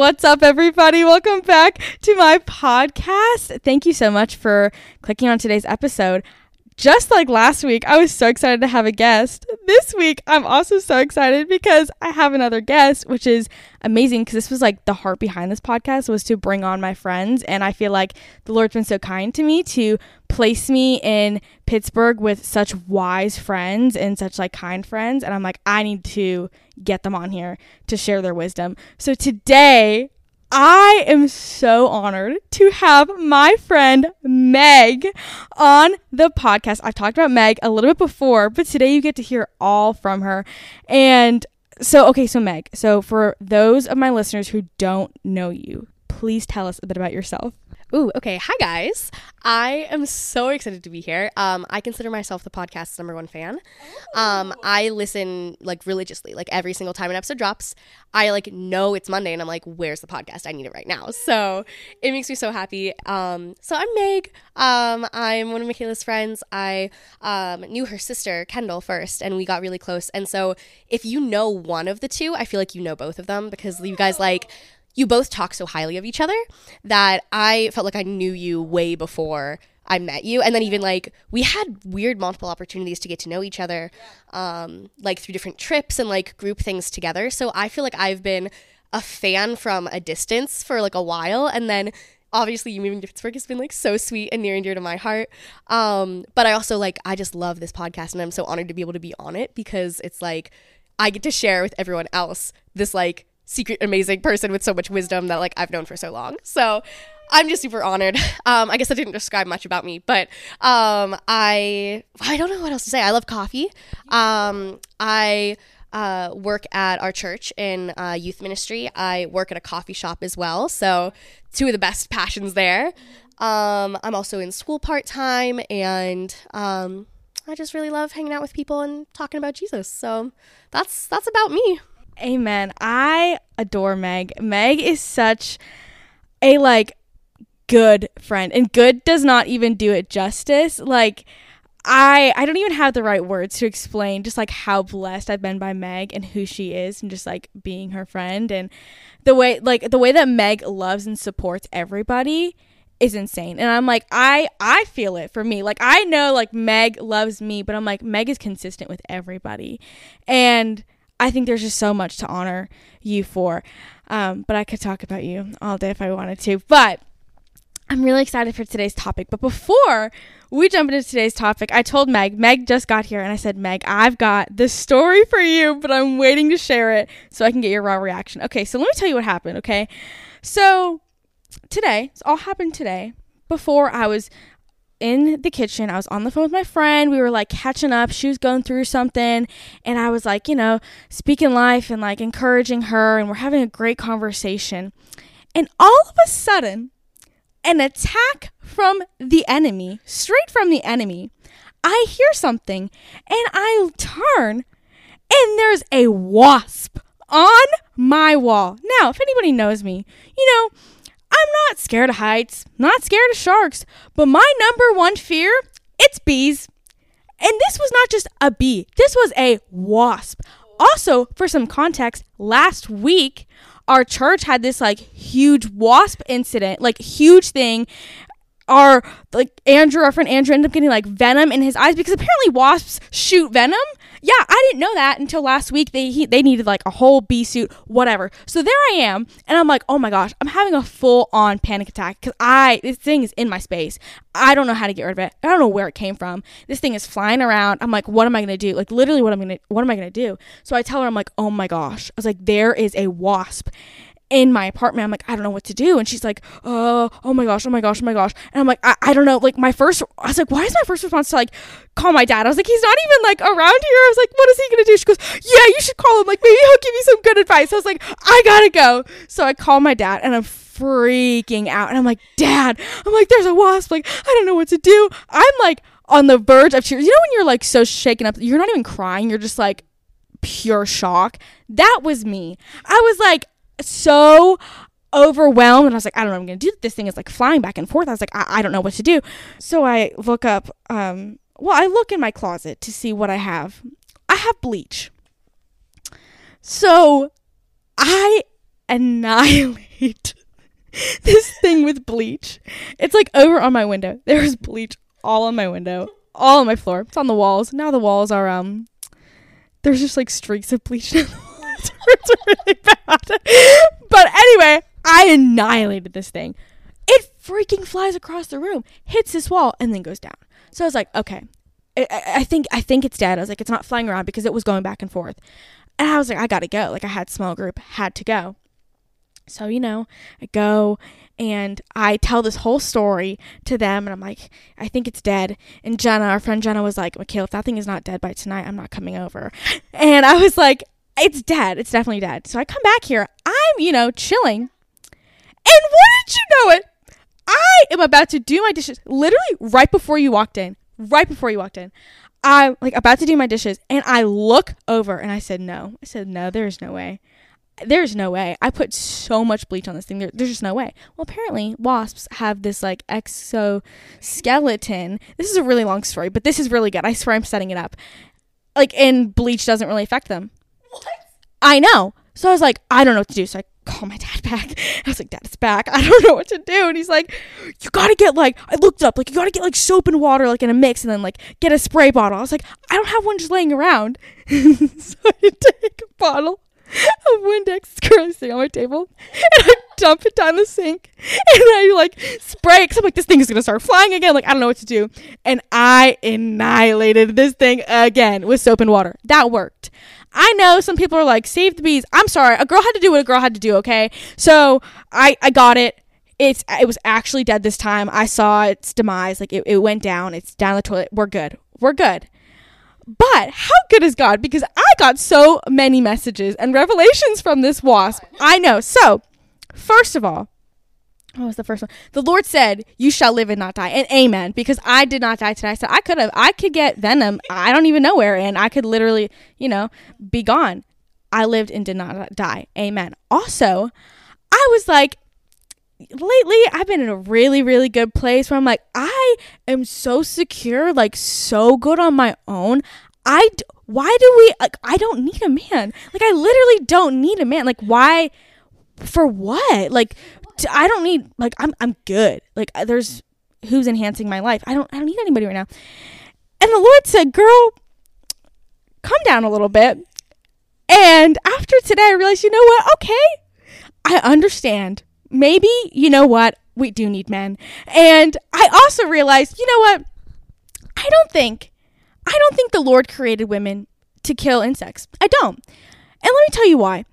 What's up, everybody? Welcome back to my podcast. Thank you so much for clicking on today's episode. Just like last week, I was so excited to have a guest. This week, I'm also so excited because I have another guest, which is amazing because this was like the heart behind this podcast was to bring on my friends. And I feel like the Lord's been so kind to me to place me in Pittsburgh with such wise friends and such like kind friends. And I'm like, I need to get them on here to share their wisdom. So today, I am so honored to have my friend Meg on the podcast. I've talked about Meg a little bit before, but today you get to hear all from her. And so, okay, so Meg, so for those of my listeners who don't know you, please tell us a bit about yourself. Ooh, okay. Hi, guys. I am so excited to be here. Um, I consider myself the podcast's number one fan. Um, I listen like religiously, like every single time an episode drops. I like know it's Monday, and I'm like, "Where's the podcast? I need it right now." So it makes me so happy. Um, so I'm Meg. Um, I'm one of Mikayla's friends. I um, knew her sister Kendall first, and we got really close. And so if you know one of the two, I feel like you know both of them because you guys like you both talk so highly of each other that I felt like I knew you way before I met you. And then even like we had weird multiple opportunities to get to know each other, um, like through different trips and like group things together. So I feel like I've been a fan from a distance for like a while. And then obviously you moving to Pittsburgh has been like so sweet and near and dear to my heart. Um, but I also like I just love this podcast and I'm so honored to be able to be on it because it's like I get to share with everyone else this like secret amazing person with so much wisdom that like I've known for so long. So I'm just super honored. Um, I guess I didn't describe much about me, but um, I I don't know what else to say. I love coffee. Um, I uh, work at our church in uh, youth ministry. I work at a coffee shop as well. So two of the best passions there. Um, I'm also in school part time, and um, I just really love hanging out with people and talking about Jesus. So that's that's about me. Amen. I adore Meg. Meg is such a like good friend and good does not even do it justice. Like I I don't even have the right words to explain just like how blessed I've been by Meg and who she is and just like being her friend and the way like the way that Meg loves and supports everybody is insane. And I'm like I I feel it for me. Like I know like Meg loves me, but I'm like Meg is consistent with everybody. And I think there's just so much to honor you for. Um, but I could talk about you all day if I wanted to. But I'm really excited for today's topic. But before we jump into today's topic, I told Meg, Meg just got here, and I said, Meg, I've got the story for you, but I'm waiting to share it so I can get your raw reaction. Okay, so let me tell you what happened, okay? So today, it's all happened today. Before I was in the kitchen. I was on the phone with my friend. We were like catching up. She was going through something. And I was like, you know, speaking life and like encouraging her. And we're having a great conversation. And all of a sudden, an attack from the enemy, straight from the enemy. I hear something and I turn and there's a wasp on my wall. Now, if anybody knows me, you know, I'm not scared of heights, not scared of sharks, but my number one fear, it's bees. And this was not just a bee, this was a wasp. Also, for some context, last week our church had this like huge wasp incident, like huge thing. Our like Andrew, our friend Andrew, ended up getting like venom in his eyes because apparently wasps shoot venom yeah, I didn't know that until last week. They he, they needed like a whole bee suit, whatever. So there I am, and I'm like, oh my gosh, I'm having a full on panic attack because I this thing is in my space. I don't know how to get rid of it. I don't know where it came from. This thing is flying around. I'm like, what am I gonna do? Like literally, what I'm gonna what am I gonna do? So I tell her, I'm like, oh my gosh. I was like, there is a wasp in my apartment. I'm like, I don't know what to do. And she's like, oh, oh my gosh, oh my gosh, oh my gosh. And I'm like, I, I don't know. Like my first, I was like, why is my first response to like call my dad? I was like, he's not even like around here. I was like, what is he gonna do? She goes, yeah, you should call him. Like maybe he'll give you some good advice. I was like, I gotta go. So I call my dad and I'm freaking out. And I'm like, dad, I'm like, there's a wasp. Like I don't know what to do. I'm like on the verge of tears. You know when you're like so shaken up, you're not even crying. You're just like pure shock. That was me. I was like, so overwhelmed and I was like, I don't know I'm gonna do. This thing is like flying back and forth. I was like, I, I don't know what to do. So I look up um well, I look in my closet to see what I have. I have bleach. So I annihilate this thing with bleach. It's like over on my window. There's bleach all on my window, all on my floor. It's on the walls. Now the walls are um there's just like streaks of bleach. it's really bad. But anyway, I annihilated this thing. It freaking flies across the room, hits this wall, and then goes down. So I was like, okay, I, I think I think it's dead. I was like, it's not flying around because it was going back and forth. And I was like, I gotta go. Like I had small group, had to go. So, you know, I go and I tell this whole story to them and I'm like, I think it's dead. And Jenna, our friend Jenna was like, Mikayla, if that thing is not dead by tonight, I'm not coming over. And I was like, it's dead. It's definitely dead. So I come back here. I'm, you know, chilling. And wouldn't you know it? I am about to do my dishes literally right before you walked in. Right before you walked in. I'm like about to do my dishes and I look over and I said, no. I said, no, there's no way there's no way. I put so much bleach on this thing. There, there's just no way. Well, apparently, wasps have this like exoskeleton. This is a really long story, but this is really good. I swear I'm setting it up. Like, and bleach doesn't really affect them. I know. So I was like, I don't know what to do. So I call my dad back. I was like, Dad, it's back. I don't know what to do. And he's like, You gotta get like, I looked up, like, you gotta get like soap and water, like in a mix, and then like get a spray bottle. I was like, I don't have one just laying around. so I take a bottle of Windex sitting on my table, and I dump it down the sink, and I like spray because I'm like, this thing is gonna start flying again. Like I don't know what to do, and I annihilated this thing again with soap and water. That worked. I know some people are like, save the bees. I'm sorry, a girl had to do what a girl had to do. Okay, so I I got it. It's it was actually dead this time. I saw its demise. Like it, it went down. It's down the toilet. We're good. We're good. But how good is God? Because I got so many messages and revelations from this wasp. I know. So, first of all, what was the first one? The Lord said, You shall live and not die. And amen. Because I did not die today. Said, I could have, I could get venom. I don't even know where. And I could literally, you know, be gone. I lived and did not die. Amen. Also, I was like, lately I've been in a really, really good place where I'm like, I am so secure, like so good on my own. I, d- why do we, like, I don't need a man. Like, I literally don't need a man. Like, why, for what? Like, I don't need, like, I'm, I'm good. Like, there's who's enhancing my life. I don't, I don't need anybody right now. And the Lord said, girl, come down a little bit. And after today, I realized, you know what? Okay, I understand maybe, you know what, we do need men. And I also realized, you know what, I don't think, I don't think the Lord created women to kill insects. I don't. And let me tell you why.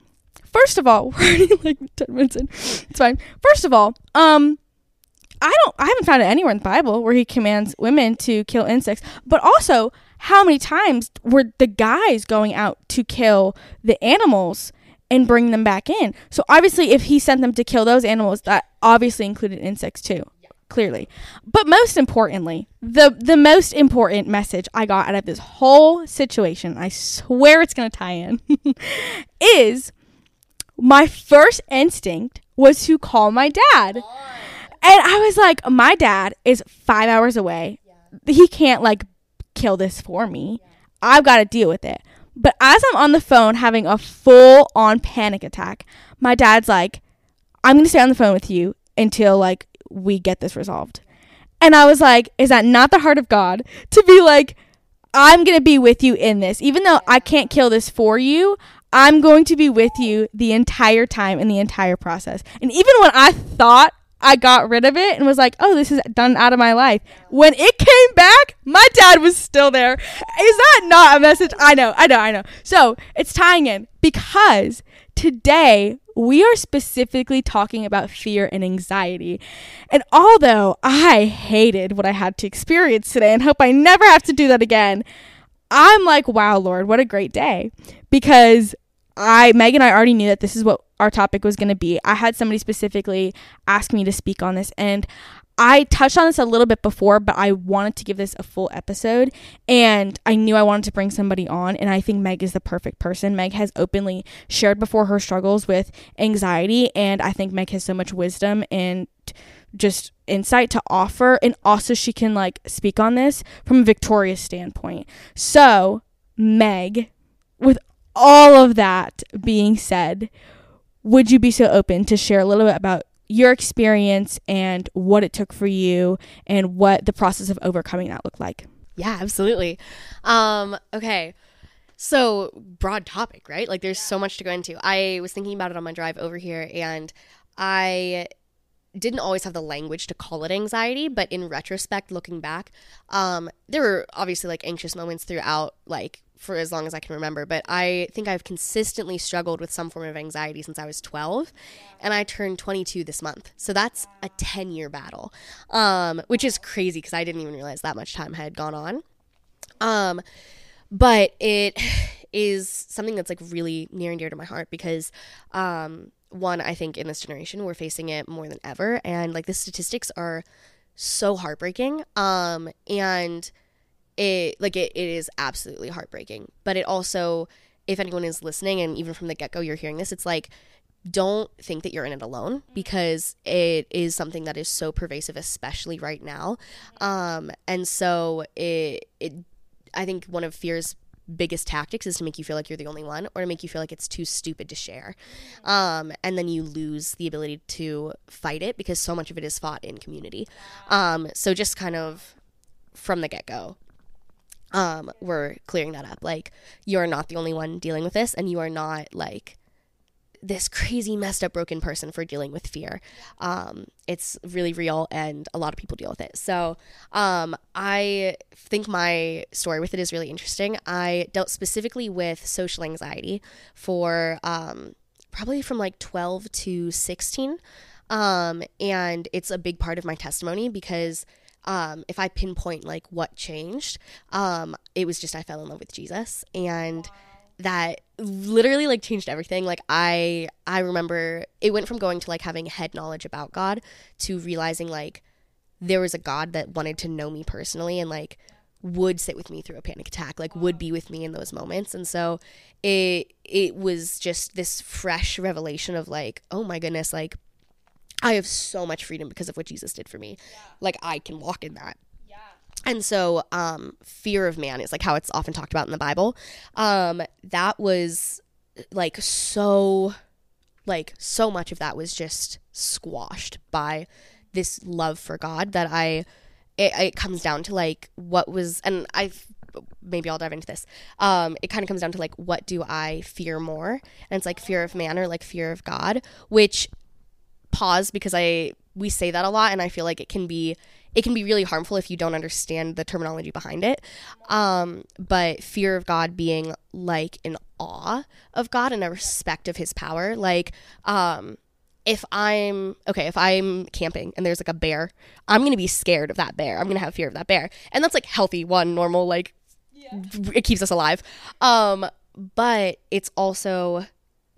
First of all, we're already like 10 minutes in. It's fine. First of all, um, I don't I haven't found it anywhere in the Bible where he commands women to kill insects. But also, how many times were the guys going out to kill the animals and bring them back in. So obviously, if he sent them to kill those animals, that obviously included insects too. Clearly, but most importantly, the the most important message I got out of this whole situation, I swear it's gonna tie in, is my first instinct was to call my dad. And I was like, my dad is five hours away. He can't like kill this for me. I've got to deal with it. But as I'm on the phone having a full on panic attack, my dad's like, I'm going to stay on the phone with you until like we get this resolved. And I was like, is that not the heart of God to be like, I'm going to be with you in this. Even though I can't kill this for you, I'm going to be with you the entire time in the entire process. And even when I thought I got rid of it and was like, oh, this is done out of my life. When it came back, my dad was still there. Is that not a message? I know, I know, I know. So it's tying in because today we are specifically talking about fear and anxiety. And although I hated what I had to experience today and hope I never have to do that again, I'm like, wow, Lord, what a great day. Because I, Megan, I already knew that this is what our topic was going to be. I had somebody specifically ask me to speak on this, and I touched on this a little bit before, but I wanted to give this a full episode. And I knew I wanted to bring somebody on, and I think Meg is the perfect person. Meg has openly shared before her struggles with anxiety, and I think Meg has so much wisdom and just insight to offer. And also, she can like speak on this from a victorious standpoint. So, Meg, with all of that being said, would you be so open to share a little bit about your experience and what it took for you and what the process of overcoming that looked like? Yeah, absolutely. Um, okay. So, broad topic, right? Like, there's so much to go into. I was thinking about it on my drive over here, and I didn't always have the language to call it anxiety, but in retrospect, looking back, um, there were obviously like anxious moments throughout, like for as long as I can remember. But I think I've consistently struggled with some form of anxiety since I was 12, and I turned 22 this month. So that's a 10 year battle, um, which is crazy because I didn't even realize that much time had gone on. Um, but it is something that's like really near and dear to my heart because um, one, I think in this generation we're facing it more than ever, and like the statistics are so heartbreaking. Um, and it like it, it is absolutely heartbreaking. But it also, if anyone is listening, and even from the get go you're hearing this, it's like don't think that you're in it alone because it is something that is so pervasive, especially right now. Um, and so it it I think one of fear's biggest tactics is to make you feel like you're the only one or to make you feel like it's too stupid to share. Um, and then you lose the ability to fight it because so much of it is fought in community. Um, so just kind of from the get go, um, we're clearing that up. Like, you're not the only one dealing with this, and you are not like this crazy messed up broken person for dealing with fear. Um, it's really real and a lot of people deal with it. So um, i think my story with it is really interesting. I dealt specifically with social anxiety for um, probably from like 12 to 16 um, and it's a big part of my testimony because um, if I pinpoint like what changed, um, it was just I fell in love with Jesus. And wow that literally like changed everything. Like i i remember it went from going to like having head knowledge about god to realizing like there was a god that wanted to know me personally and like would sit with me through a panic attack like would be with me in those moments. And so it it was just this fresh revelation of like oh my goodness like i have so much freedom because of what jesus did for me. Yeah. like i can walk in that and so, um, fear of man is like how it's often talked about in the Bible. Um, that was like so, like so much of that was just squashed by this love for God that I, it, it comes down to like what was, and I, maybe I'll dive into this. Um, it kind of comes down to like what do I fear more, and it's like fear of man or like fear of God, which pause because I we say that a lot, and I feel like it can be it can be really harmful if you don't understand the terminology behind it. Um, but fear of God being like an awe of God and a respect of his power. Like, um, if I'm okay, if I'm camping and there's like a bear, I'm gonna be scared of that bear. I'm gonna have fear of that bear. And that's like healthy, one, normal, like yeah. it keeps us alive. Um, but it's also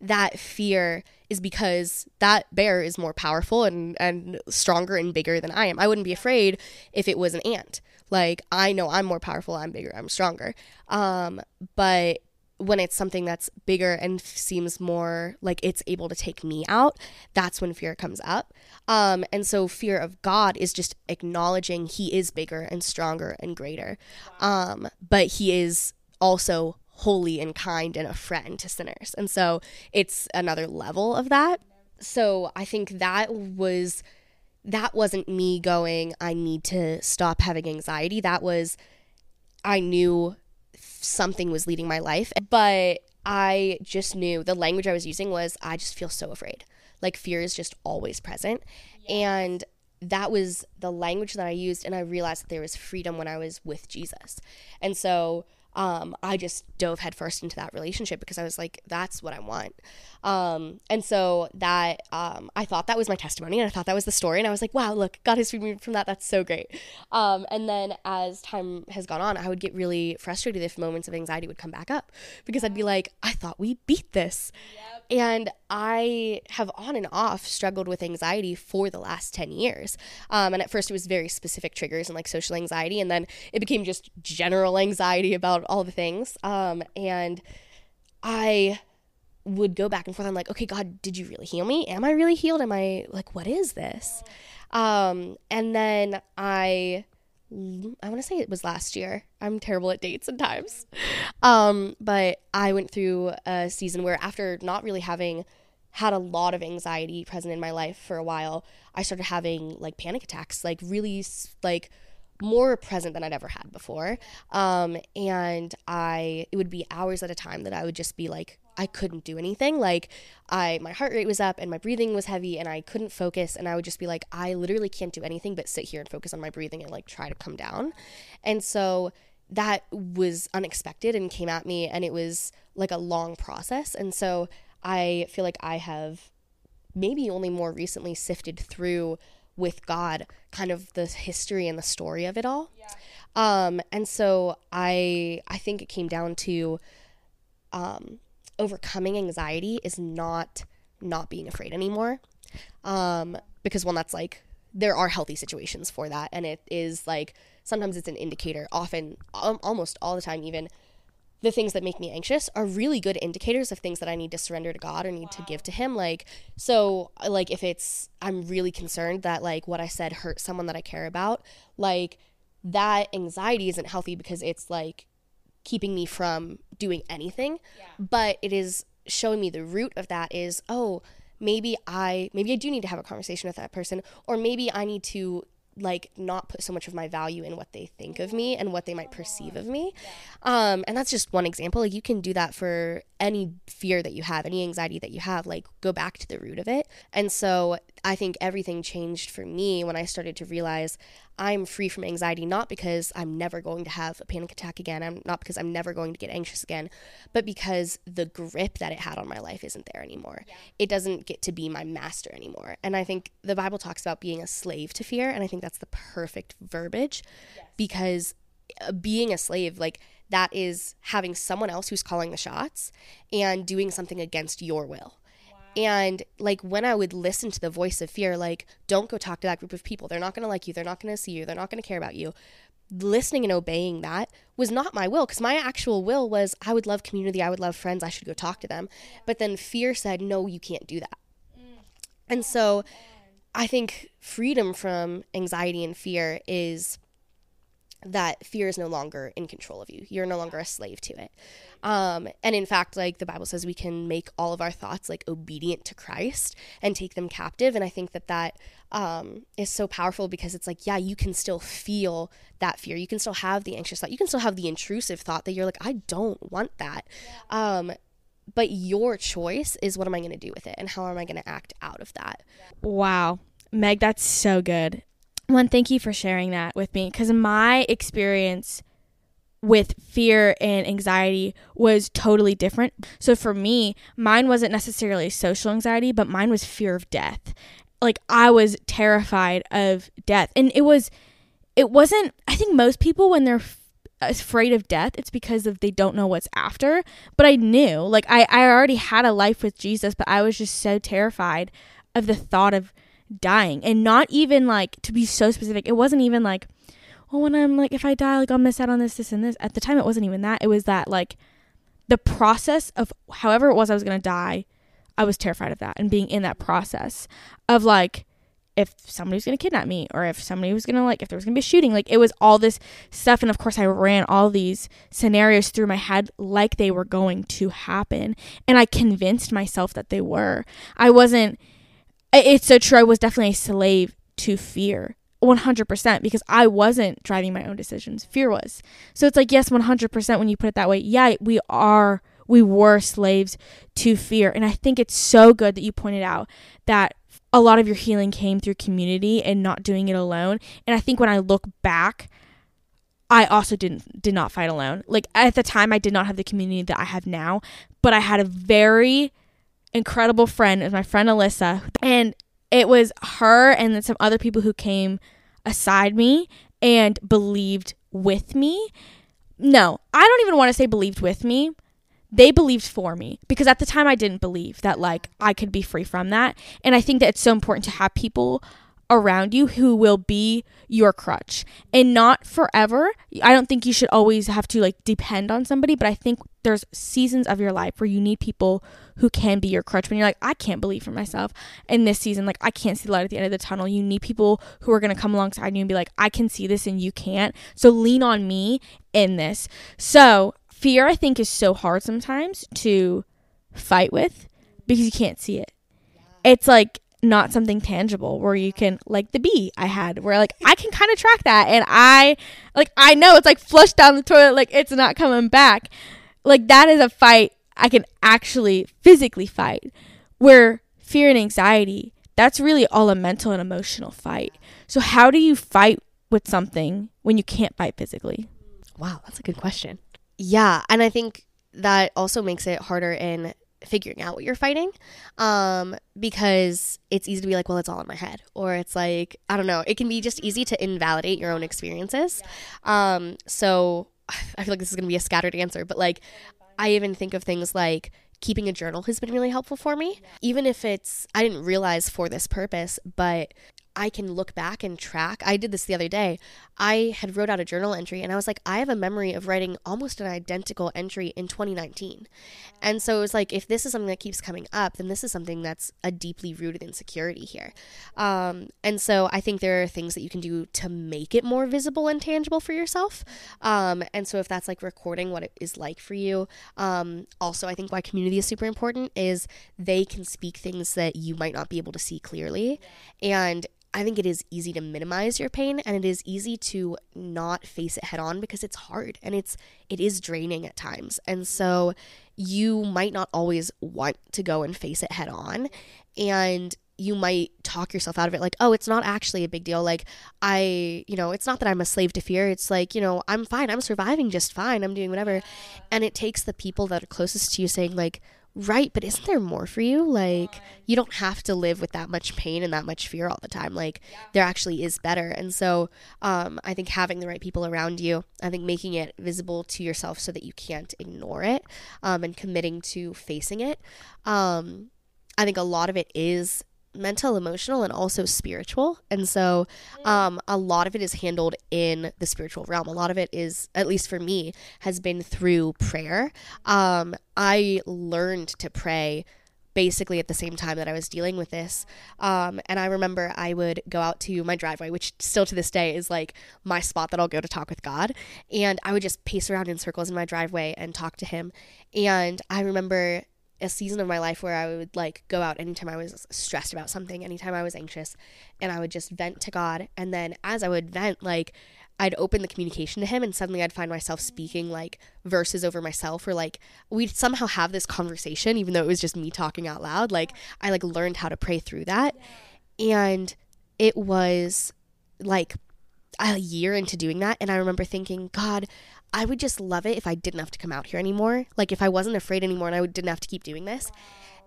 that fear is because that bear is more powerful and, and stronger and bigger than I am. I wouldn't be afraid if it was an ant. Like I know I'm more powerful, I'm bigger, I'm stronger. Um, but when it's something that's bigger and seems more like it's able to take me out, that's when fear comes up. Um, and so fear of God is just acknowledging He is bigger and stronger and greater. Um, but He is also holy and kind and a friend to sinners. And so it's another level of that. So I think that was that wasn't me going I need to stop having anxiety. That was I knew something was leading my life, but I just knew the language I was using was I just feel so afraid. Like fear is just always present. Yes. And that was the language that I used and I realized that there was freedom when I was with Jesus. And so um, I just dove headfirst into that relationship because I was like, that's what I want. Um, and so that um, I thought that was my testimony and I thought that was the story. And I was like, wow, look, God has freed me from that. That's so great. Um, and then as time has gone on, I would get really frustrated if moments of anxiety would come back up because I'd be like, I thought we beat this. Yep. And I have on and off struggled with anxiety for the last 10 years. Um, and at first, it was very specific triggers and like social anxiety. And then it became just general anxiety about all the things. Um, and I would go back and forth. I'm like, okay, God, did you really heal me? Am I really healed? Am I like, what is this? Um, and then I, I want to say it was last year. I'm terrible at dates and times. Um, but I went through a season where after not really having had a lot of anxiety present in my life for a while, I started having like panic attacks, like really like more present than I'd ever had before. Um, and I, it would be hours at a time that I would just be like, I couldn't do anything. Like I, my heart rate was up and my breathing was heavy and I couldn't focus. And I would just be like, I literally can't do anything but sit here and focus on my breathing and like try to come down. And so that was unexpected and came at me and it was like a long process. And so I feel like I have maybe only more recently sifted through with God kind of the history and the story of it all. Yeah. Um, and so I I think it came down to um, overcoming anxiety is not not being afraid anymore. Um, because one that's like there are healthy situations for that and it is like sometimes it's an indicator often almost all the time even the things that make me anxious are really good indicators of things that I need to surrender to God or need wow. to give to him like so like if it's I'm really concerned that like what I said hurt someone that I care about like that anxiety isn't healthy because it's like keeping me from doing anything yeah. but it is showing me the root of that is oh maybe I maybe I do need to have a conversation with that person or maybe I need to like not put so much of my value in what they think of me and what they might perceive of me. Um, and that's just one example. Like you can do that for any fear that you have, any anxiety that you have, like go back to the root of it. And so I think everything changed for me when I started to realize I'm free from anxiety, not because I'm never going to have a panic attack again, I'm not because I'm never going to get anxious again, but because the grip that it had on my life isn't there anymore. Yeah. It doesn't get to be my master anymore. And I think the Bible talks about being a slave to fear, and I think that's the perfect verbiage yes. because uh, being a slave, like, that is having someone else who's calling the shots and doing something against your will. And like when I would listen to the voice of fear, like, don't go talk to that group of people. They're not going to like you. They're not going to see you. They're not going to care about you. Listening and obeying that was not my will because my actual will was I would love community. I would love friends. I should go talk to them. But then fear said, no, you can't do that. Mm. And so I think freedom from anxiety and fear is that fear is no longer in control of you. You're no longer a slave to it. Um, and in fact, like the Bible says, we can make all of our thoughts like obedient to Christ and take them captive. And I think that that um, is so powerful because it's like, yeah, you can still feel that fear. You can still have the anxious thought. You can still have the intrusive thought that you're like, I don't want that. Um, but your choice is what am I going to do with it and how am I going to act out of that? Wow. Meg, that's so good. One, thank you for sharing that with me because my experience with fear and anxiety was totally different. So for me, mine wasn't necessarily social anxiety, but mine was fear of death. Like I was terrified of death. And it was it wasn't I think most people when they're afraid of death, it's because of they don't know what's after, but I knew. Like I I already had a life with Jesus, but I was just so terrified of the thought of dying and not even like to be so specific. It wasn't even like well, when I'm like, if I die, like I'll miss out on this, this, and this. At the time, it wasn't even that. It was that like the process of however it was I was gonna die. I was terrified of that and being in that process of like if somebody was gonna kidnap me or if somebody was gonna like if there was gonna be a shooting. Like it was all this stuff, and of course I ran all these scenarios through my head like they were going to happen, and I convinced myself that they were. I wasn't. It's so true. I was definitely a slave to fear 100% because I wasn't driving my own decisions. Fear was. So it's like, yes, 100% when you put it that way. Yeah, we are, we were slaves to fear. And I think it's so good that you pointed out that a lot of your healing came through community and not doing it alone. And I think when I look back, I also didn't did not fight alone. Like at the time I did not have the community that I have now, but I had a very incredible friend, as my friend Alyssa, and it was her and then some other people who came aside me and believed with me. No, I don't even want to say believed with me. They believed for me because at the time I didn't believe that like I could be free from that. And I think that it's so important to have people around you who will be your crutch and not forever. I don't think you should always have to like depend on somebody, but I think there's seasons of your life where you need people who can be your crutch when you're like, I can't believe for myself in this season. Like, I can't see the light at the end of the tunnel. You need people who are going to come alongside you and be like, I can see this and you can't. So lean on me in this. So, fear, I think, is so hard sometimes to fight with because you can't see it it's like not something tangible where you can like the bee I had where like I can kind of track that and I like I know it's like flushed down the toilet like it's not coming back. Like that is a fight I can actually physically fight. Where fear and anxiety, that's really all a mental and emotional fight. So how do you fight with something when you can't fight physically? Wow, that's a good question. Yeah, and I think that also makes it harder in figuring out what you're fighting um, because it's easy to be like well it's all in my head or it's like i don't know it can be just easy to invalidate your own experiences. Um, so i feel like this is going to be a scattered answer but like i even think of things like keeping a journal has been really helpful for me. Even if it's i didn't realize for this purpose but I can look back and track. I did this the other day. I had wrote out a journal entry and I was like, I have a memory of writing almost an identical entry in 2019. And so it was like, if this is something that keeps coming up, then this is something that's a deeply rooted insecurity here. Um, and so I think there are things that you can do to make it more visible and tangible for yourself. Um, and so if that's like recording what it is like for you, um, also I think why community is super important is they can speak things that you might not be able to see clearly. And I think it is easy to minimize your pain and it is easy to not face it head on because it's hard and it's it is draining at times. And so you might not always want to go and face it head on and you might talk yourself out of it like oh it's not actually a big deal. Like i you know it's not that i'm a slave to fear. It's like you know i'm fine. I'm surviving just fine. I'm doing whatever. And it takes the people that are closest to you saying like right, but isn't there more for you? Like, you don't have to live with that much pain and that much fear all the time. Like, there actually is better. And so, um, I think having the right people around you, I think making it visible to yourself so that you can't ignore it, um, and committing to facing it. Um, I think a lot of it is mental, emotional, and also spiritual. And so um, a lot of it is handled in the spiritual realm. A lot of it is, at least for me, has been through prayer. Um, I learned to pray basically at the same time that I was dealing with this. Um, and I remember I would go out to my driveway, which still to this day is like my spot that I'll go to talk with God. And I would just pace around in circles in my driveway and talk to Him. And I remember a season of my life where I would like go out anytime I was stressed about something, anytime I was anxious, and I would just vent to God. And then as I would vent, like I'd open the communication to him and suddenly I'd find myself speaking like verses over myself or like we'd somehow have this conversation even though it was just me talking out loud. Like I like learned how to pray through that. And it was like a year into doing that and I remember thinking, God, I would just love it if I didn't have to come out here anymore. Like if I wasn't afraid anymore and I didn't have to keep doing this.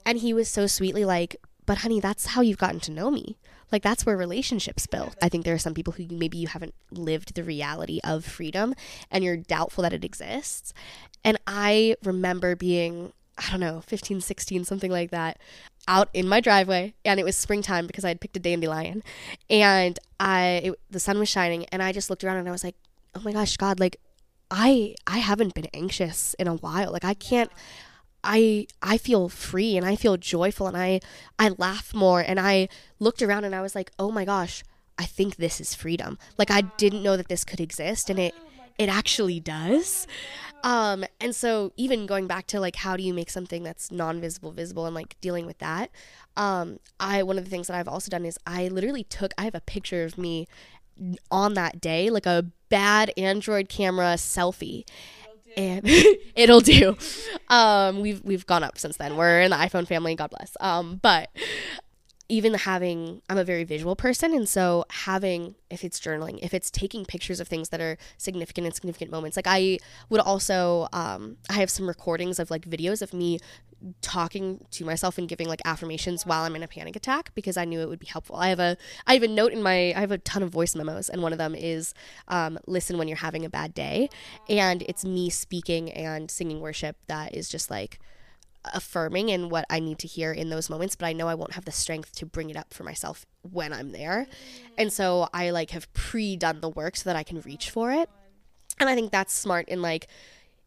And he was so sweetly like, but honey, that's how you've gotten to know me. Like that's where relationships build. I think there are some people who maybe you haven't lived the reality of freedom and you're doubtful that it exists. And I remember being, I don't know, 15, 16, something like that, out in my driveway and it was springtime because I had picked a dandelion and I it, the sun was shining and I just looked around and I was like, "Oh my gosh, God, like I I haven't been anxious in a while. Like I can't I I feel free and I feel joyful and I I laugh more and I looked around and I was like, "Oh my gosh, I think this is freedom." Like I didn't know that this could exist and it it actually does. Um and so even going back to like how do you make something that's non-visible visible and like dealing with that. Um I one of the things that I've also done is I literally took I have a picture of me on that day, like a bad Android camera selfie. And it'll do. Um, we've we've gone up since then. We're in the iPhone family. God bless. Um, but even having i'm a very visual person and so having if it's journaling if it's taking pictures of things that are significant and significant moments like i would also um, i have some recordings of like videos of me talking to myself and giving like affirmations while i'm in a panic attack because i knew it would be helpful. I have a i have a note in my i have a ton of voice memos and one of them is um, listen when you're having a bad day and it's me speaking and singing worship that is just like affirming and what I need to hear in those moments, but I know I won't have the strength to bring it up for myself when I'm there. And so I like have pre-done the work so that I can reach for it. And I think that's smart in like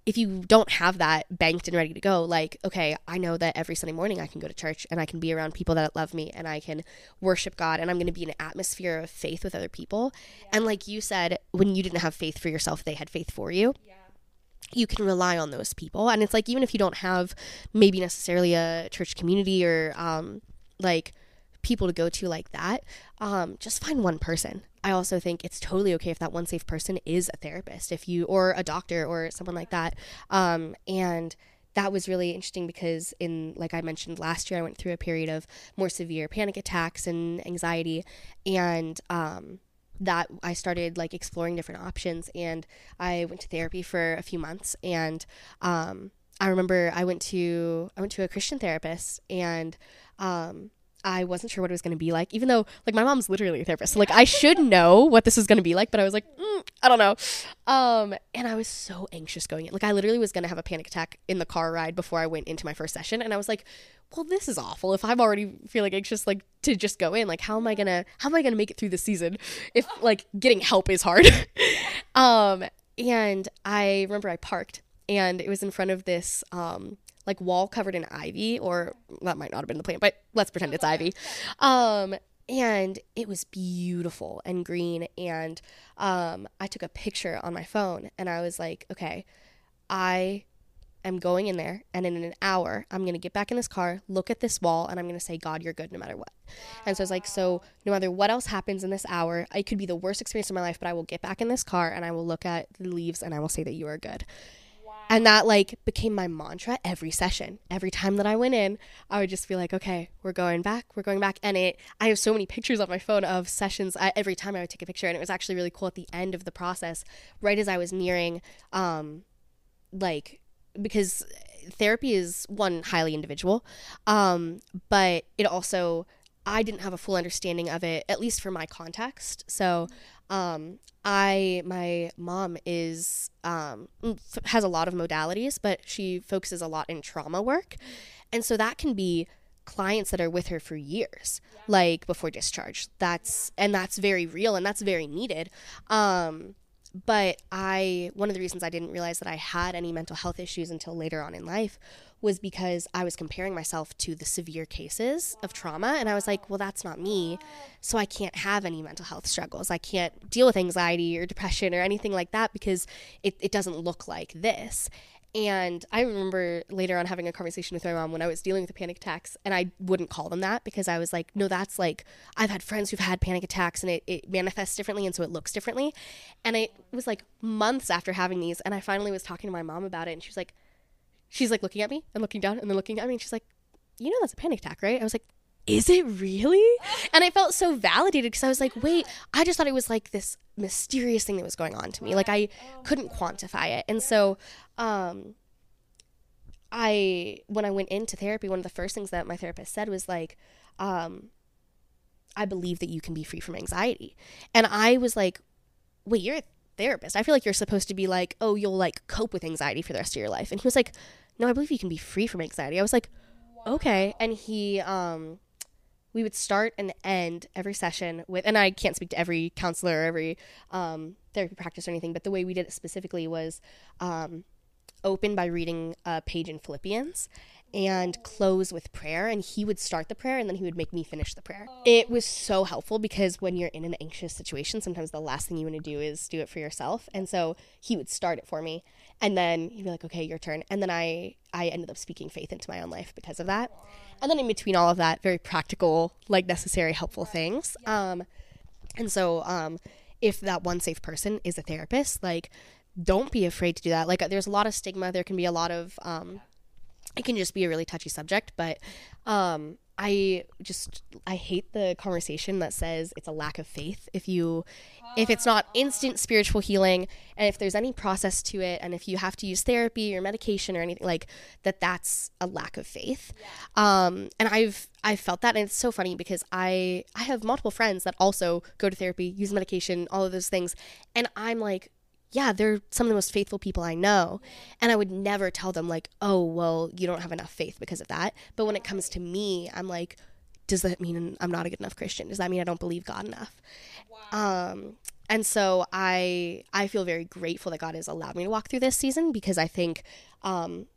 if you don't have that banked and ready to go, like, okay, I know that every Sunday morning I can go to church and I can be around people that love me and I can worship God and I'm going to be in an atmosphere of faith with other people. Yeah. And like you said, when you didn't have faith for yourself, they had faith for you. Yeah you can rely on those people. And it's like, even if you don't have maybe necessarily a church community or, um, like people to go to like that, um, just find one person. I also think it's totally okay if that one safe person is a therapist, if you or a doctor or someone like that. Um, and that was really interesting because in like I mentioned last year, I went through a period of more severe panic attacks and anxiety, and um, that I started like exploring different options, and I went to therapy for a few months, and um, I remember I went to I went to a Christian therapist, and um, I wasn't sure what it was going to be like, even though like my mom's literally a therapist. So, like I should know what this was going to be like, but I was like, mm, I don't know. Um, and I was so anxious going in. Like I literally was going to have a panic attack in the car ride before I went into my first session. And I was like, well, this is awful. If I'm already feeling anxious, like to just go in, like how am I to, how am I to make it through the season if like getting help is hard? um, and I remember I parked and it was in front of this, um, like wall covered in ivy, or that might not have been the plant, but let's pretend it's ivy. Um, and it was beautiful and green. And um, I took a picture on my phone, and I was like, okay, I am going in there, and in an hour, I'm gonna get back in this car, look at this wall, and I'm gonna say, God, you're good no matter what. And so it's like, so no matter what else happens in this hour, it could be the worst experience of my life, but I will get back in this car and I will look at the leaves and I will say that you are good and that like became my mantra every session. Every time that i went in i would just be like okay we're going back we're going back. And it i have so many pictures on my phone of sessions. I, every time i would take a picture and it was actually really cool at the end of the process right as i was nearing um like because therapy is one highly individual um but it also I didn't have a full understanding of it, at least for my context. So, um, I my mom is um, f- has a lot of modalities, but she focuses a lot in trauma work, and so that can be clients that are with her for years, yeah. like before discharge. That's and that's very real and that's very needed. Um, but I one of the reasons I didn't realize that I had any mental health issues until later on in life was because I was comparing myself to the severe cases of trauma. And I was like, well, that's not me. So I can't have any mental health struggles. I can't deal with anxiety or depression or anything like that because it, it doesn't look like this. And I remember later on having a conversation with my mom when I was dealing with the panic attacks, and I wouldn't call them that because I was like, no, that's like, I've had friends who've had panic attacks and it, it manifests differently, and so it looks differently. And it was like months after having these, and I finally was talking to my mom about it, and she was like, she's like looking at me and looking down and then looking at me and she's like, you know, that's a panic attack, right? I was like, is it really? And I felt so validated because I was like, wait, I just thought it was like this mysterious thing that was going on to me. Like I couldn't quantify it. And so, um, I, when I went into therapy, one of the first things that my therapist said was like, um, I believe that you can be free from anxiety. And I was like, wait, you're a therapist. I feel like you're supposed to be like, oh, you'll like cope with anxiety for the rest of your life. And he was like, no, I believe you can be free from anxiety. I was like, okay. And he, um, we would start and end every session with, and I can't speak to every counselor or every um, therapy practice or anything, but the way we did it specifically was um, open by reading a page in Philippians and close with prayer. And he would start the prayer and then he would make me finish the prayer. It was so helpful because when you're in an anxious situation, sometimes the last thing you want to do is do it for yourself. And so he would start it for me. And then he'd be like, okay, your turn. And then I, I ended up speaking faith into my own life because of that. And then in between all of that, very practical, like necessary, helpful things. Um, and so um, if that one safe person is a therapist, like, don't be afraid to do that. Like, there's a lot of stigma. There can be a lot of um, it can just be a really touchy subject, but um, I just I hate the conversation that says it's a lack of faith if you if it's not instant spiritual healing and if there's any process to it and if you have to use therapy or medication or anything like that that's a lack of faith. Yeah. Um, and I've I've felt that and it's so funny because I I have multiple friends that also go to therapy, use medication, all of those things and I'm like yeah, they're some of the most faithful people I know. And I would never tell them, like, oh, well, you don't have enough faith because of that. But when it comes to me, I'm like, does that mean I'm not a good enough Christian? Does that mean I don't believe God enough? Wow. Um, and so I I feel very grateful that God has allowed me to walk through this season because I think um,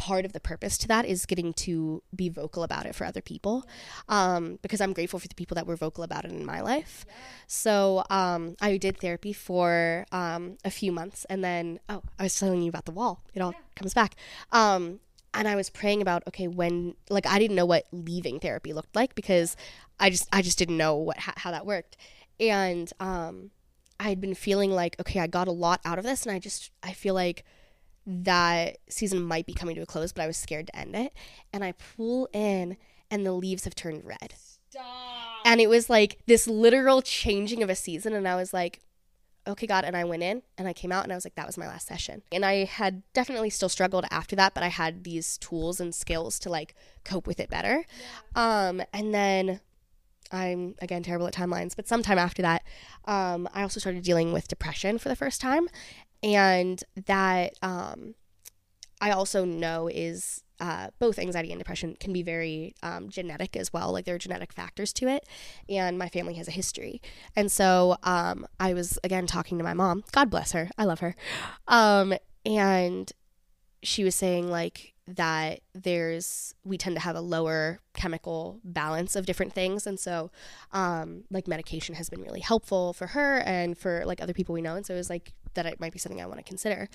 part of the purpose to that is getting to be vocal about it for other people um, because I'm grateful for the people that were vocal about it in my life. So um, I did therapy for um, a few months and then, oh, I was telling you about the wall. It all comes back. Um, and I was praying about okay when like I didn't know what leaving therapy looked like because I just I just didn't know what how, how that worked and um I had been feeling like okay I got a lot out of this and I just I feel like that season might be coming to a close but I was scared to end it. And I pull in and the leaves have turned red. Stop. and it was like this literal changing of a season and I was like okay god and i went in and i came out and i was like that was my last session. And i had definitely still struggled after that but i had these tools and skills to like cope with it better. Yeah. um and then i'm again terrible at timelines but sometime after that um i also started dealing with depression for the first time and that um i also know is uh, both anxiety and depression can be very um, genetic as well. Like there are genetic factors to it, and my family has a history. And so um, I was again talking to my mom. God bless her. I love her. Um, and she was saying like that there's we tend to have a lower chemical balance of different things and so um, like medication has been really helpful for her and for like other people we know and so it was like that it might be something I want to consider.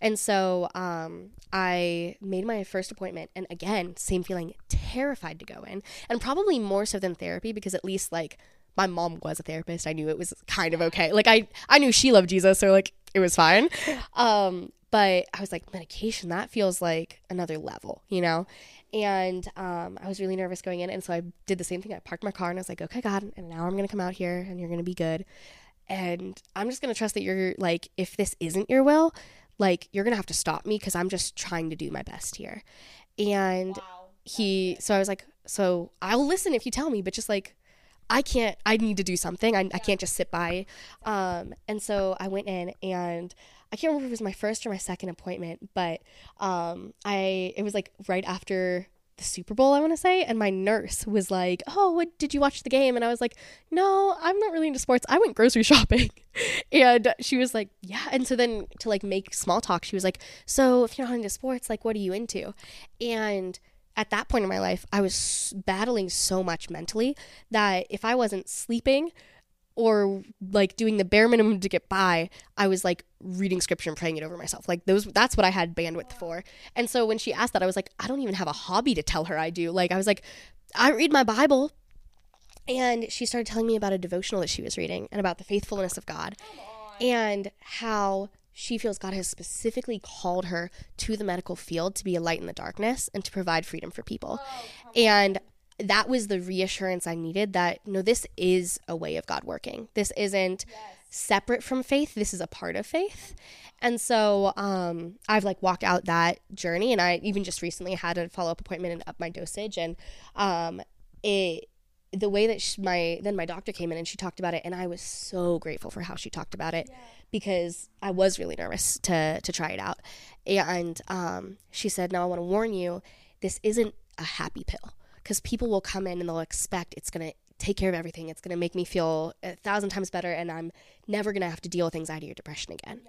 And so um, I made my first appointment, and again, same feeling, terrified to go in, and probably more so than therapy because at least like my mom was a therapist. I knew it was kind of okay. Like I I knew she loved Jesus, so like it was fine. Um, but I was like medication that feels like another level, you know. And um, I was really nervous going in, and so I did the same thing. I parked my car and I was like, "Okay, God, and now I'm gonna come out here, and you're gonna be good." and I'm just going to trust that you're like if this isn't your will, like you're going to have to stop me cuz I'm just trying to do my best here. And wow, he so I was like so I'll listen if you tell me, but just like I can't I need to do something. I. I can't just sit by. Um and so I went in and I can't remember if it was my first or my second appointment, but um I it was like right after the Super Bowl, I want to say, and my nurse was like, "Oh, what did you watch the game?" And I was like, "No, I'm not really into sports. I went grocery shopping." and she was like, "Yeah." And so then to like make small talk, she was like, "So, if you're not into sports, like what are you into?" And at that point in my life, I was battling so much mentally that if I wasn't sleeping or like doing the bare minimum to get by, I was like reading scripture and praying it over myself. Like those that's what I had bandwidth for. And so when she asked that, I was like, I don't even have a hobby to tell her I do. Like I was like, I read my Bible. And she started telling me about a devotional that she was reading and about the faithfulness of God and how she feels God has specifically called her to the medical field to be a light in the darkness and to provide freedom for people. Oh, and that was the reassurance I needed that no, this is a way of God working. This isn't yes. separate from faith. This is a part of faith. And so um, I've like walked out that journey, and I even just recently had a follow up appointment and up my dosage, and um, it the way that she, my then my doctor came in and she talked about it, and I was so grateful for how she talked about it yeah. because I was really nervous to to try it out, and um, she said, "Now I want to warn you, this isn't a happy pill." Because people will come in and they'll expect it's going to take care of everything. It's going to make me feel a thousand times better, and I'm never going to have to deal with anxiety or depression again.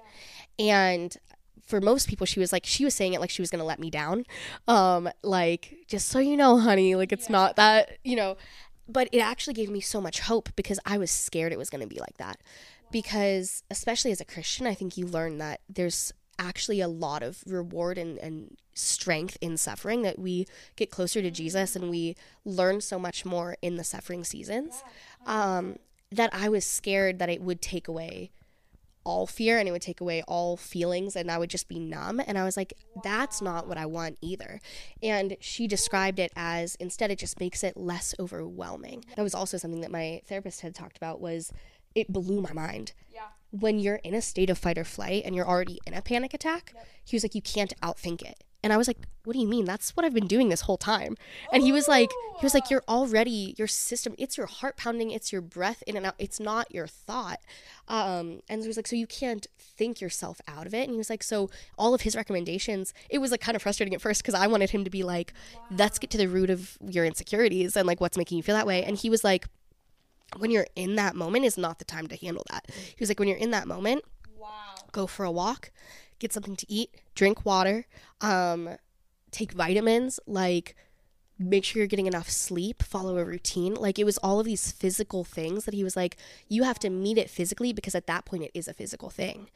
Yeah. And for most people, she was like, she was saying it like she was going to let me down. Um, like, just so you know, honey, like it's yeah. not that, you know. But it actually gave me so much hope because I was scared it was going to be like that. Wow. Because, especially as a Christian, I think you learn that there's actually a lot of reward and, and strength in suffering that we get closer to Jesus and we learn so much more in the suffering seasons um, that I was scared that it would take away all fear and it would take away all feelings and I would just be numb. And I was like, that's not what I want either. And she described it as instead it just makes it less overwhelming. That was also something that my therapist had talked about was it blew my mind. Yeah when you're in a state of fight or flight and you're already in a panic attack, yep. he was like, you can't outthink it. And I was like, what do you mean? That's what I've been doing this whole time. And he was like, he was like, you're already your system. It's your heart pounding. It's your breath in and out. It's not your thought. Um, and he was like, so you can't think yourself out of it. And he was like, so all of his recommendations, it was like kind of frustrating at first because I wanted him to be like, wow. let's get to the root of your insecurities and like what's making you feel that way. And he was like, when you're in that moment is not the time to handle that. He was like, when you're in that moment, wow. go for a walk, get something to eat, drink water, um, take vitamins, like make sure you're getting enough sleep, follow a routine. Like it was all of these physical things that he was like, you have to meet it physically because at that point it is a physical thing.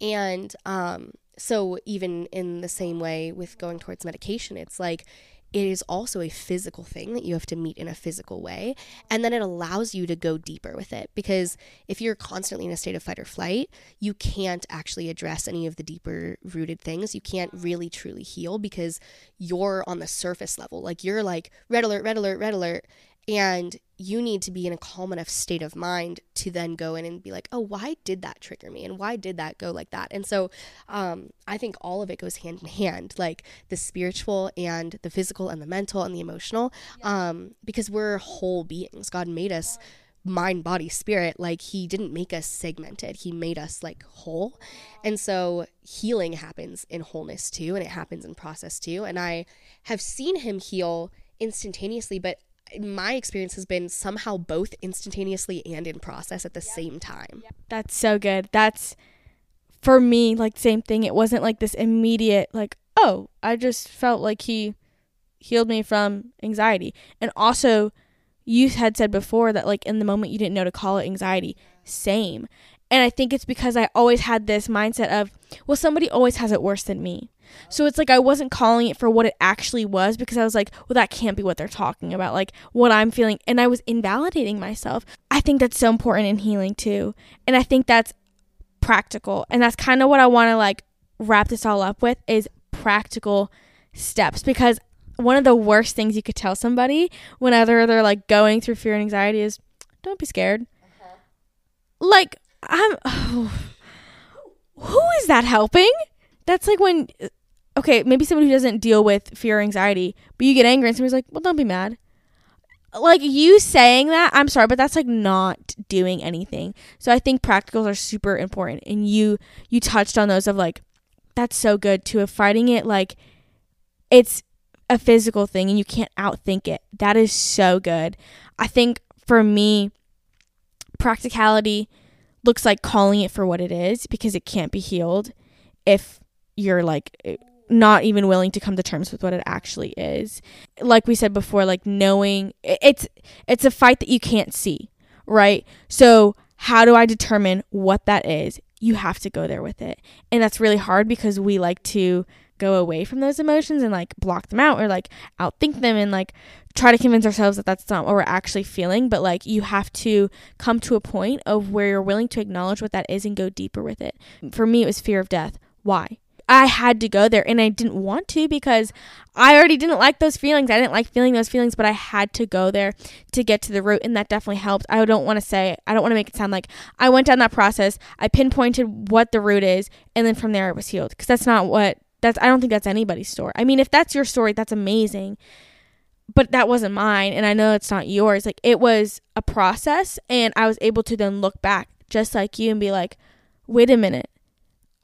And um, so even in the same way with going towards medication, it's like it is also a physical thing that you have to meet in a physical way. And then it allows you to go deeper with it because if you're constantly in a state of fight or flight, you can't actually address any of the deeper rooted things. You can't really truly heal because you're on the surface level. Like you're like red alert, red alert, red alert. And you need to be in a calm enough state of mind to then go in and be like, oh, why did that trigger me? And why did that go like that? And so um, I think all of it goes hand in hand, like the spiritual and the physical and the mental and the emotional, um, because we're whole beings. God made us mind, body, spirit. Like He didn't make us segmented, He made us like whole. And so healing happens in wholeness too, and it happens in process too. And I have seen Him heal instantaneously, but my experience has been somehow both instantaneously and in process at the same time. That's so good. That's for me like same thing. It wasn't like this immediate like, oh, I just felt like he healed me from anxiety. And also you had said before that like in the moment you didn't know to call it anxiety. Same. And I think it's because I always had this mindset of, well, somebody always has it worse than me. So it's like I wasn't calling it for what it actually was because I was like, well, that can't be what they're talking about, like what I'm feeling. And I was invalidating myself. I think that's so important in healing too. And I think that's practical. And that's kind of what I want to like wrap this all up with is practical steps because one of the worst things you could tell somebody whenever they're like going through fear and anxiety is don't be scared. Uh-huh. Like, I'm. Oh, who is that helping? That's like when okay, maybe somebody who doesn't deal with fear or anxiety, but you get angry and somebody's like, well, don't be mad. Like you saying that, I'm sorry, but that's like not doing anything. So I think practicals are super important. And you you touched on those of like, that's so good too. Of fighting it like it's a physical thing and you can't outthink it. That is so good. I think for me, practicality looks like calling it for what it is because it can't be healed if you're like eh, not even willing to come to terms with what it actually is. Like we said before, like knowing it's it's a fight that you can't see, right? So how do I determine what that is? You have to go there with it. And that's really hard because we like to go away from those emotions and like block them out or like outthink them and like try to convince ourselves that that's not what we're actually feeling. But like you have to come to a point of where you're willing to acknowledge what that is and go deeper with it. For me it was fear of death. Why? I had to go there and I didn't want to because I already didn't like those feelings. I didn't like feeling those feelings, but I had to go there to get to the root and that definitely helped. I don't want to say, I don't want to make it sound like I went down that process, I pinpointed what the root is, and then from there it was healed because that's not what that's I don't think that's anybody's story. I mean, if that's your story, that's amazing. But that wasn't mine and I know it's not yours. Like it was a process and I was able to then look back just like you and be like, "Wait a minute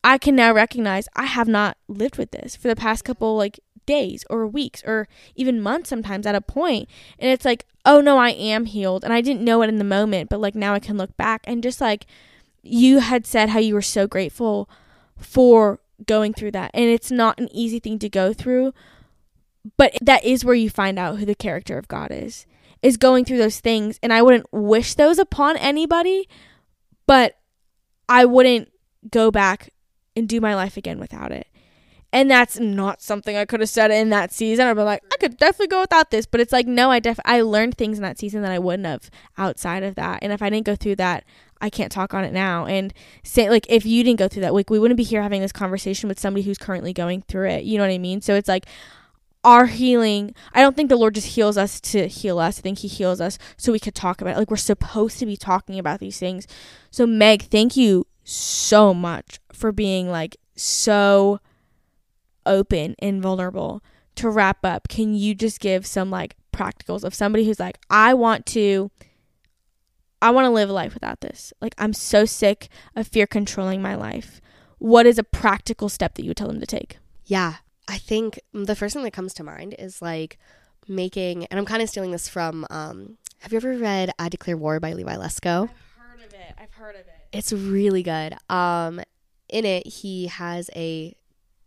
I can now recognize I have not lived with this for the past couple like days or weeks or even months sometimes at a point and it's like oh no I am healed and I didn't know it in the moment but like now I can look back and just like you had said how you were so grateful for going through that and it's not an easy thing to go through but that is where you find out who the character of God is is going through those things and I wouldn't wish those upon anybody but I wouldn't go back and do my life again without it. And that's not something I could have said in that season. I'd be like, I could definitely go without this. But it's like, no, I def I learned things in that season that I wouldn't have outside of that. And if I didn't go through that, I can't talk on it now. And say like if you didn't go through that, like we wouldn't be here having this conversation with somebody who's currently going through it. You know what I mean? So it's like our healing i don't think the lord just heals us to heal us i think he heals us so we could talk about it like we're supposed to be talking about these things so meg thank you so much for being like so open and vulnerable. To wrap up, can you just give some like practicals of somebody who's like, I want to I want to live a life without this. Like I'm so sick of fear controlling my life. What is a practical step that you would tell them to take? Yeah. I think the first thing that comes to mind is like making and I'm kind of stealing this from um have you ever read I Declare War by Levi Lusko? I've heard of it. I've heard of it. It's really good. Um in it he has a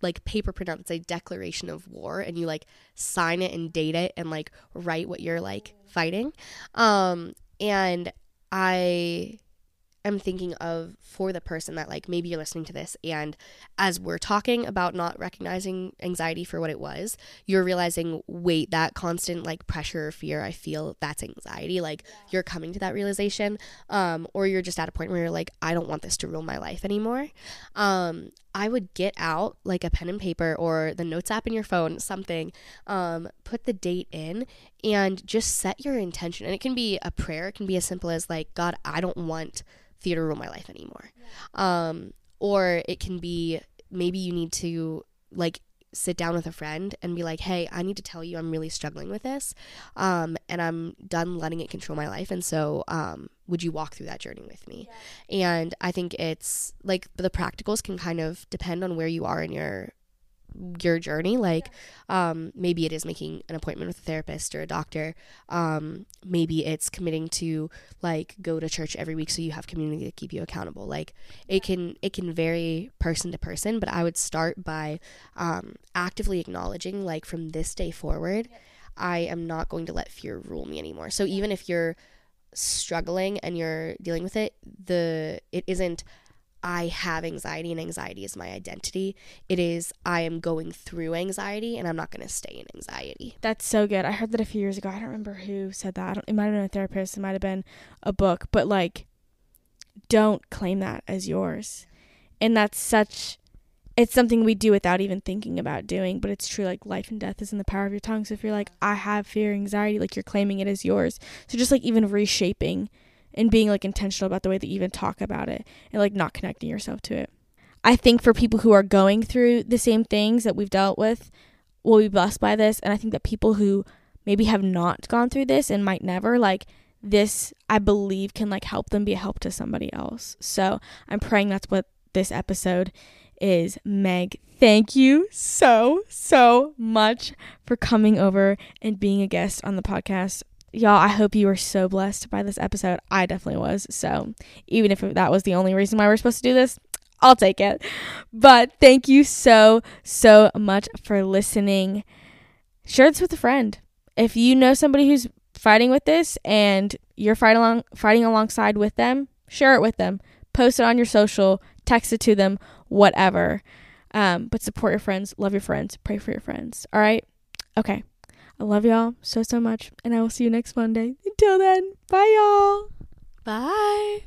like paper printout that's a declaration of war and you like sign it and date it and like write what you're like fighting um and i am thinking of for the person that like maybe you're listening to this and as we're talking about not recognizing anxiety for what it was, you're realizing wait, that constant like pressure or fear I feel that's anxiety. Like you're coming to that realization um or you're just at a point where you're like I don't want this to rule my life anymore. Um I would get out like a pen and paper or the notes app in your phone, something, um, put the date in and just set your intention. And it can be a prayer, it can be as simple as like, God, I don't want theater rule my life anymore. Um, or it can be maybe you need to like sit down with a friend and be like, hey, I need to tell you I'm really struggling with this. Um, and I'm done letting it control my life. And so, um, would you walk through that journey with me? Yeah. And I think it's like the practicals can kind of depend on where you are in your your journey like um, maybe it is making an appointment with a therapist or a doctor um, maybe it's committing to like go to church every week so you have community to keep you accountable. Like it can it can vary person to person but i would start by um, actively acknowledging like from this day forward i am not going to let fear rule me anymore. So even if you're struggling and you're dealing with it the it isn't I have anxiety and anxiety is my identity. It is I am going through anxiety and I'm not going to stay in anxiety. That's so good. I heard that a few years ago. I don't remember who said that. it might have been a therapist, it might have been a book, but like don't claim that as yours. And that's such it's something we do without even thinking about doing, but it's true like life and death is in the power of your tongue. So if you're like I have fear, anxiety, like you're claiming it as yours. So just like even reshaping and being like intentional about the way that you even talk about it and like not connecting yourself to it. I think for people who are going through the same things that we've dealt with will be blessed by this. And I think that people who maybe have not gone through this and might never, like this, I believe can like help them be a help to somebody else. So I'm praying that's what this episode is. Meg, thank you so, so much for coming over and being a guest on the podcast y'all, I hope you were so blessed by this episode. I definitely was. So, even if that was the only reason why we're supposed to do this, I'll take it. But thank you so, so much for listening. Share this with a friend. If you know somebody who's fighting with this and you're fighting along fighting alongside with them, share it with them. Post it on your social, text it to them, whatever. Um, but support your friends, love your friends, pray for your friends. All right? Okay. I love y'all so, so much. And I will see you next Monday. Until then, bye, y'all. Bye.